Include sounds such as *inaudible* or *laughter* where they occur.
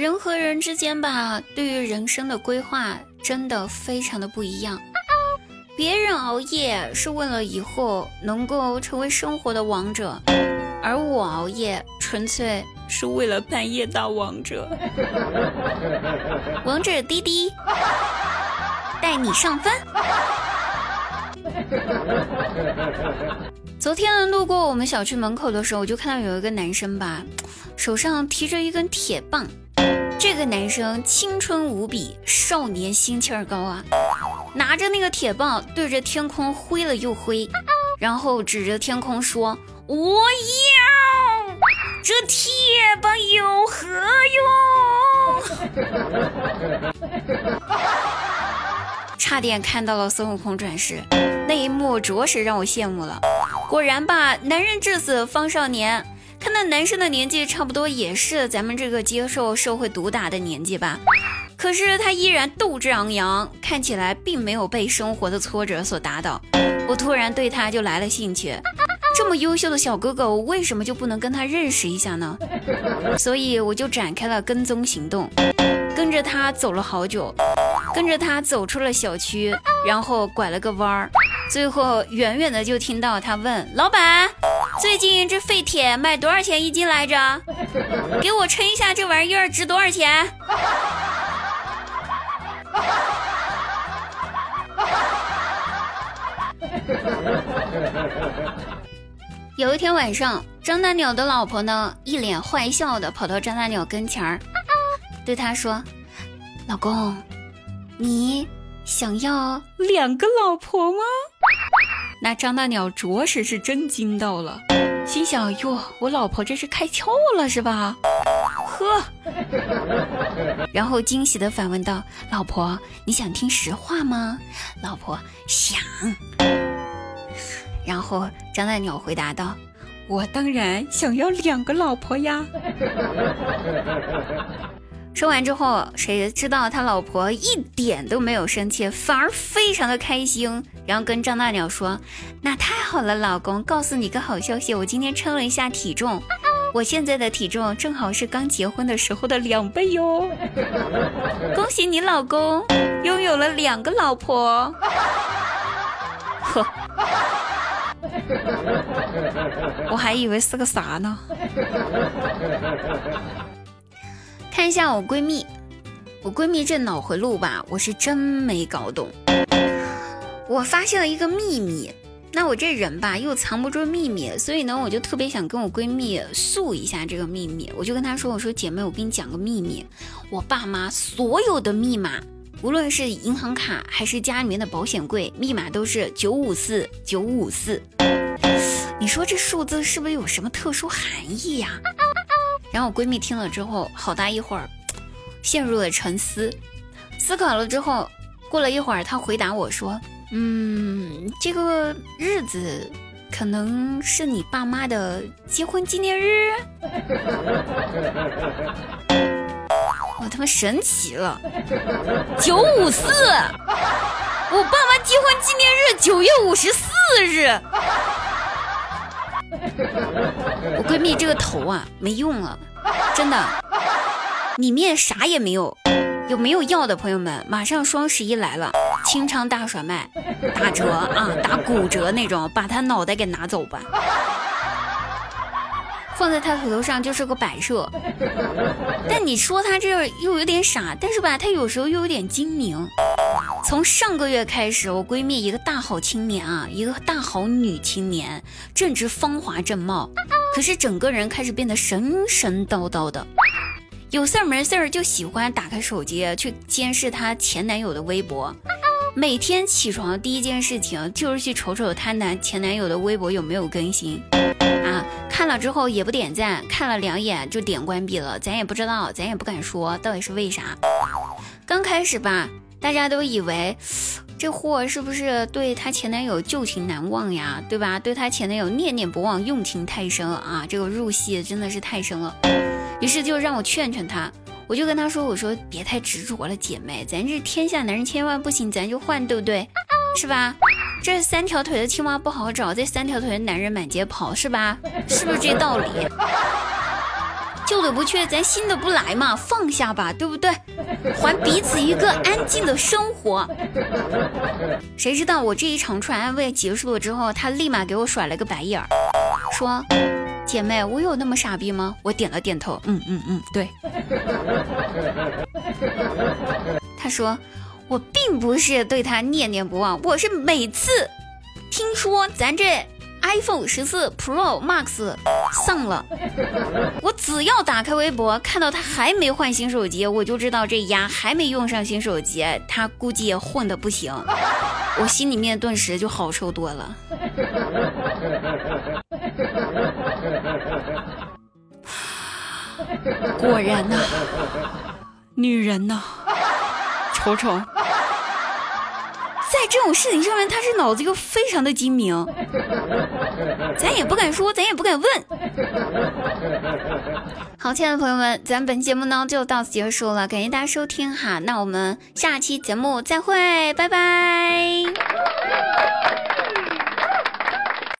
人和人之间吧，对于人生的规划真的非常的不一样。别人熬夜是为了以后能够成为生活的王者，而我熬夜纯粹是为了半夜当王者。*laughs* 王者滴滴，带你上分。昨天路过我们小区门口的时候，我就看到有一个男生吧，手上提着一根铁棒。这个男生青春无比，少年心气儿高啊！拿着那个铁棒对着天空挥了又挥，然后指着天空说：“我要这铁棒有何用？” *laughs* 差点看到了孙悟空转世，那一幕着实让我羡慕了。果然吧，男人至死方少年。看那男生的年纪，差不多也是咱们这个接受社会毒打的年纪吧。可是他依然斗志昂扬，看起来并没有被生活的挫折所打倒。我突然对他就来了兴趣，这么优秀的小哥哥，我为什么就不能跟他认识一下呢？所以我就展开了跟踪行动，跟着他走了好久，跟着他走出了小区，然后拐了个弯儿，最后远远的就听到他问老板。最近这废铁卖多少钱一斤来着？*laughs* 给我称一下这玩意儿值多少钱。*laughs* 有一天晚上，张大鸟的老婆呢，一脸坏笑的跑到张大鸟跟前儿，对他说：“老公，你想要两个老婆吗？”那张大鸟着实是真惊到了，心想：哟，我老婆这是开窍了是吧？呵，然后惊喜的反问道：“老婆，你想听实话吗？”老婆想。然后张大鸟回答道：“我当然想要两个老婆呀。”说完之后，谁知道他老婆一点都没有生气，反而非常的开心，然后跟张大鸟说：“那太好了，老公，告诉你个好消息，我今天称了一下体重，我现在的体重正好是刚结婚的时候的两倍哟！*laughs* 恭喜你老公拥有了两个老婆。”呵，我还以为是个啥呢。看一下我闺蜜，我闺蜜这脑回路吧，我是真没搞懂。我发现了一个秘密，那我这人吧又藏不住秘密，所以呢，我就特别想跟我闺蜜诉一下这个秘密。我就跟她说：“我说姐妹，我跟你讲个秘密，我爸妈所有的密码，无论是银行卡还是家里面的保险柜，密码都是九五四九五四。你说这数字是不是有什么特殊含义呀？”然后我闺蜜听了之后，好大一会儿陷入了沉思，思考了之后，过了一会儿，她回答我说：“嗯，这个日子可能是你爸妈的结婚纪念日。”我他妈神奇了，九五四，我爸妈结婚纪念日九月五十四日。我 *laughs* 闺蜜这个头啊没用了，真的，里面啥也没有。有没有要的朋友们？马上双十一来了，清仓大甩卖，打折啊，打骨折那种，把她脑袋给拿走吧。放在他头头上就是个摆设，*laughs* 但你说他这又有点傻，但是吧，他有时候又有点精明。从上个月开始，我闺蜜一个大好青年啊，一个大好女青年，正值芳华正茂，*laughs* 可是整个人开始变得神神叨叨的，有事儿没事儿就喜欢打开手机去监视她前男友的微博，*laughs* 每天起床第一件事情就是去瞅瞅她男前男友的微博有没有更新。看了之后也不点赞，看了两眼就点关闭了，咱也不知道，咱也不敢说到底是为啥。刚开始吧，大家都以为这货是不是对她前男友旧情难忘呀，对吧？对她前男友念念不忘，用情太深啊，这个入戏真的是太深了。于是就让我劝劝他，我就跟他说，我说别太执着了，姐妹，咱这天下男人千万不行，咱就换，对不对？是吧？这三条腿的青蛙不好找，这三条腿的男人满街跑，是吧？是不是这道理？旧的不去，咱新的不来嘛，放下吧，对不对？还彼此一个安静的生活。谁知道我这一场传安慰结束了之后，他立马给我甩了个白眼儿，说：“姐妹，我有那么傻逼吗？”我点了点头，嗯嗯嗯，对。*laughs* 他说：“我并不是对他念念不忘，我是每次听说咱这。” iPhone 十四 Pro Max 上了，*laughs* 我只要打开微博看到他还没换新手机，我就知道这丫还没用上新手机，他估计也混的不行，*laughs* 我心里面顿时就好受多了。*laughs* 果然呐，女人呐，瞅瞅。在这种事情上面，他是脑子又非常的精明，咱也不敢说，咱也不敢问。好，亲爱的朋友们，咱本节目呢就到此结束了，感谢大家收听哈，那我们下期节目再会，拜拜。